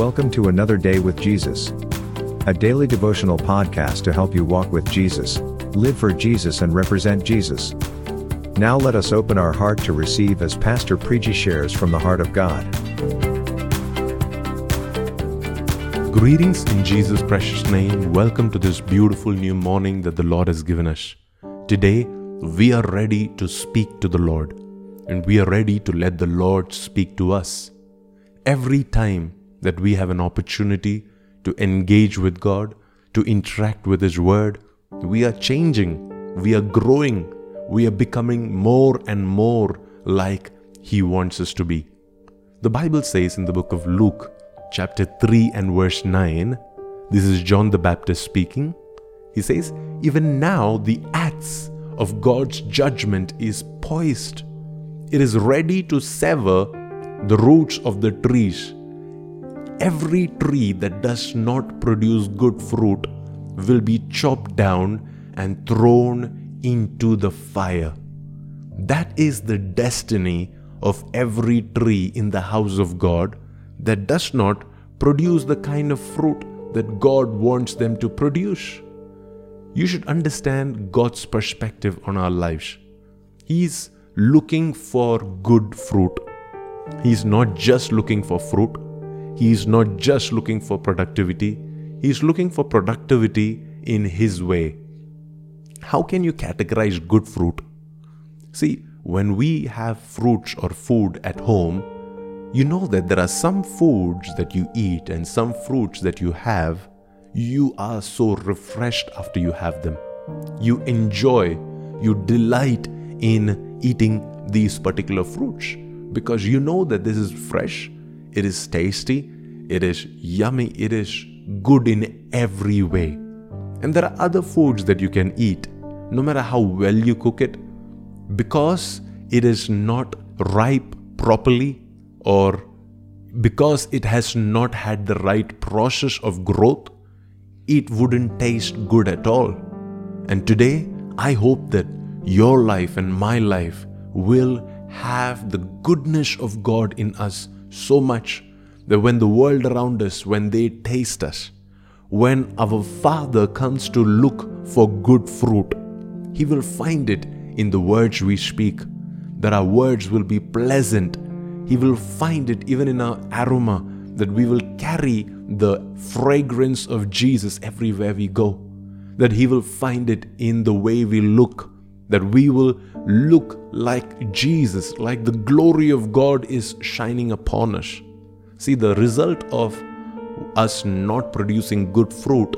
Welcome to another day with Jesus, a daily devotional podcast to help you walk with Jesus, live for Jesus, and represent Jesus. Now let us open our heart to receive as Pastor Preji shares from the heart of God. Greetings in Jesus' precious name. Welcome to this beautiful new morning that the Lord has given us. Today, we are ready to speak to the Lord, and we are ready to let the Lord speak to us. Every time that we have an opportunity to engage with God, to interact with His Word, we are changing, we are growing, we are becoming more and more like He wants us to be. The Bible says in the book of Luke, chapter 3 and verse 9, this is John the Baptist speaking. He says, Even now the axe of God's judgment is poised. It is ready to sever the roots of the trees. Every tree that does not produce good fruit will be chopped down and thrown into the fire. That is the destiny of every tree in the house of God that does not produce the kind of fruit that God wants them to produce. You should understand God's perspective on our lives. He's looking for good fruit. He's not just looking for fruit. He's not just looking for productivity. He's looking for productivity in His way. How can you categorize good fruit? See, when we have fruits or food at home, you know that there are some foods that you eat and some fruits that you have, you are so refreshed after you have them. You enjoy, you delight in eating these particular fruits because you know that this is fresh, it is tasty, it is yummy, it is good in every way. And there are other foods that you can eat, no matter how well you cook it, because it is not ripe properly or because it has not had the right process of growth, it wouldn't taste good at all. And today, I hope that your life and my life will have the goodness of God in us so much that when the world around us, when they taste us, when our Father comes to look for good fruit, He will find it in the words we speak, that our words will be pleasant. He will find it even in our aroma, that we will carry the fragrance of Jesus everywhere we go, that He will find it in the way we look, that we will look like Jesus, like the glory of God is shining upon us. See, the result of us not producing good fruit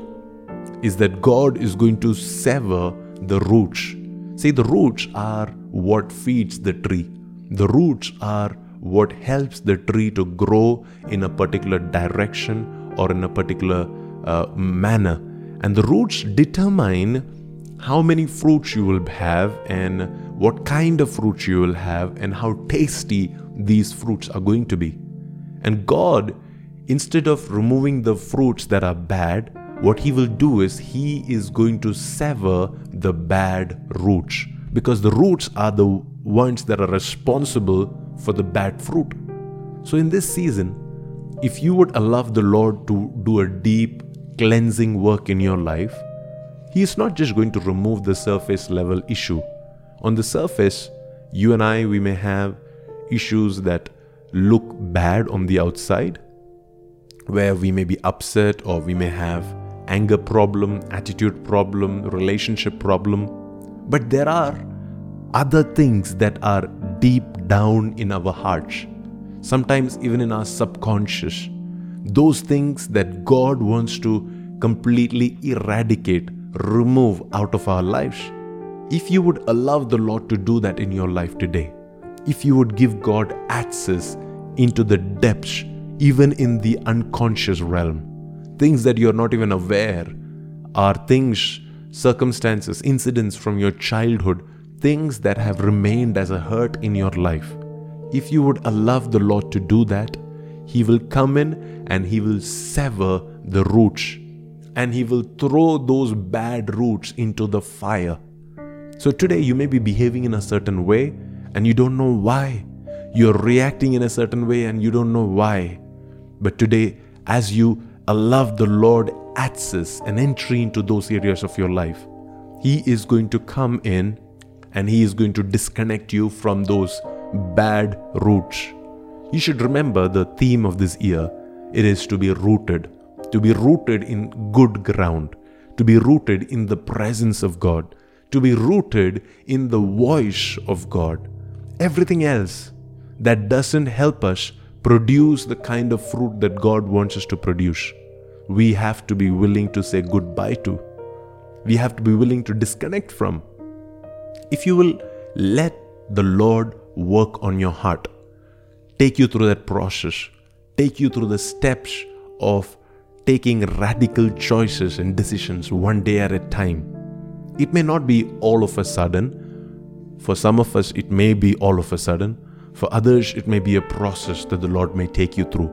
is that God is going to sever the roots. See, the roots are what feeds the tree, the roots are what helps the tree to grow in a particular direction or in a particular uh, manner. And the roots determine how many fruits you will have and what kind of fruits you will have and how tasty these fruits are going to be. And God, instead of removing the fruits that are bad, what He will do is He is going to sever the bad roots because the roots are the ones that are responsible for the bad fruit. So, in this season, if you would allow the Lord to do a deep cleansing work in your life, He is not just going to remove the surface level issue. On the surface, you and I, we may have issues that look bad on the outside, where we may be upset or we may have anger problem, attitude problem, relationship problem. But there are other things that are deep down in our hearts, sometimes even in our subconscious. Those things that God wants to completely eradicate, remove out of our lives. If you would allow the Lord to do that in your life today, if you would give God access into the depths, even in the unconscious realm, things that you're not even aware are things, circumstances, incidents from your childhood, things that have remained as a hurt in your life. If you would allow the Lord to do that, He will come in and He will sever the roots and He will throw those bad roots into the fire. So today you may be behaving in a certain way and you don't know why. You're reacting in a certain way and you don't know why. But today, as you allow the Lord access and entry into those areas of your life, He is going to come in and He is going to disconnect you from those bad roots. You should remember the theme of this year it is to be rooted, to be rooted in good ground, to be rooted in the presence of God, to be rooted in the voice of God. Everything else that doesn't help us produce the kind of fruit that God wants us to produce, we have to be willing to say goodbye to. We have to be willing to disconnect from. If you will let the Lord work on your heart, take you through that process, take you through the steps of taking radical choices and decisions one day at a time. It may not be all of a sudden. For some of us, it may be all of a sudden. For others, it may be a process that the Lord may take you through.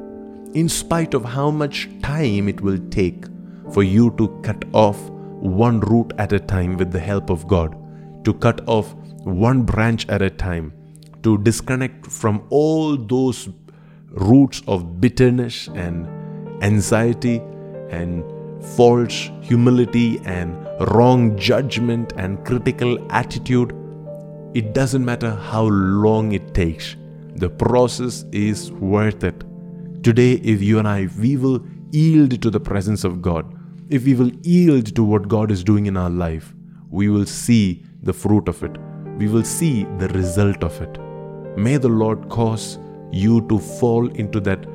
In spite of how much time it will take for you to cut off one root at a time with the help of God, to cut off one branch at a time, to disconnect from all those roots of bitterness and anxiety and false humility and wrong judgment and critical attitude. It doesn't matter how long it takes, the process is worth it. Today, if you and I, we will yield to the presence of God, if we will yield to what God is doing in our life, we will see the fruit of it. We will see the result of it. May the Lord cause you to fall into that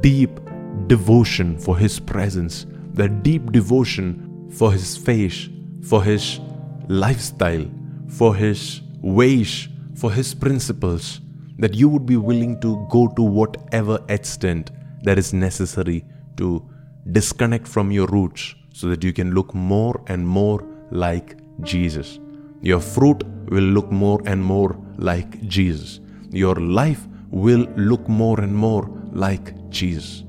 deep devotion for His presence, that deep devotion for His face, for His lifestyle, for His ways, for His principles, that you would be willing to go to whatever extent that is necessary to disconnect from your roots so that you can look more and more like Jesus. Your fruit will look more and more like Jesus. Your life will look more and more like Jesus.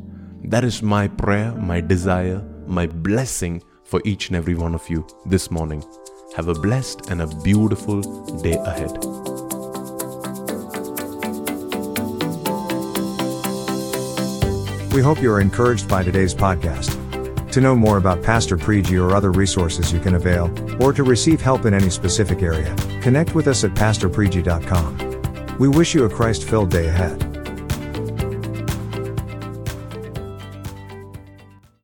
That is my prayer, my desire, my blessing for each and every one of you this morning. Have a blessed and a beautiful day ahead. We hope you are encouraged by today's podcast. To know more about Pastor Preji or other resources you can avail, or to receive help in any specific area, connect with us at pastorpreji.com. We wish you a Christ filled day ahead.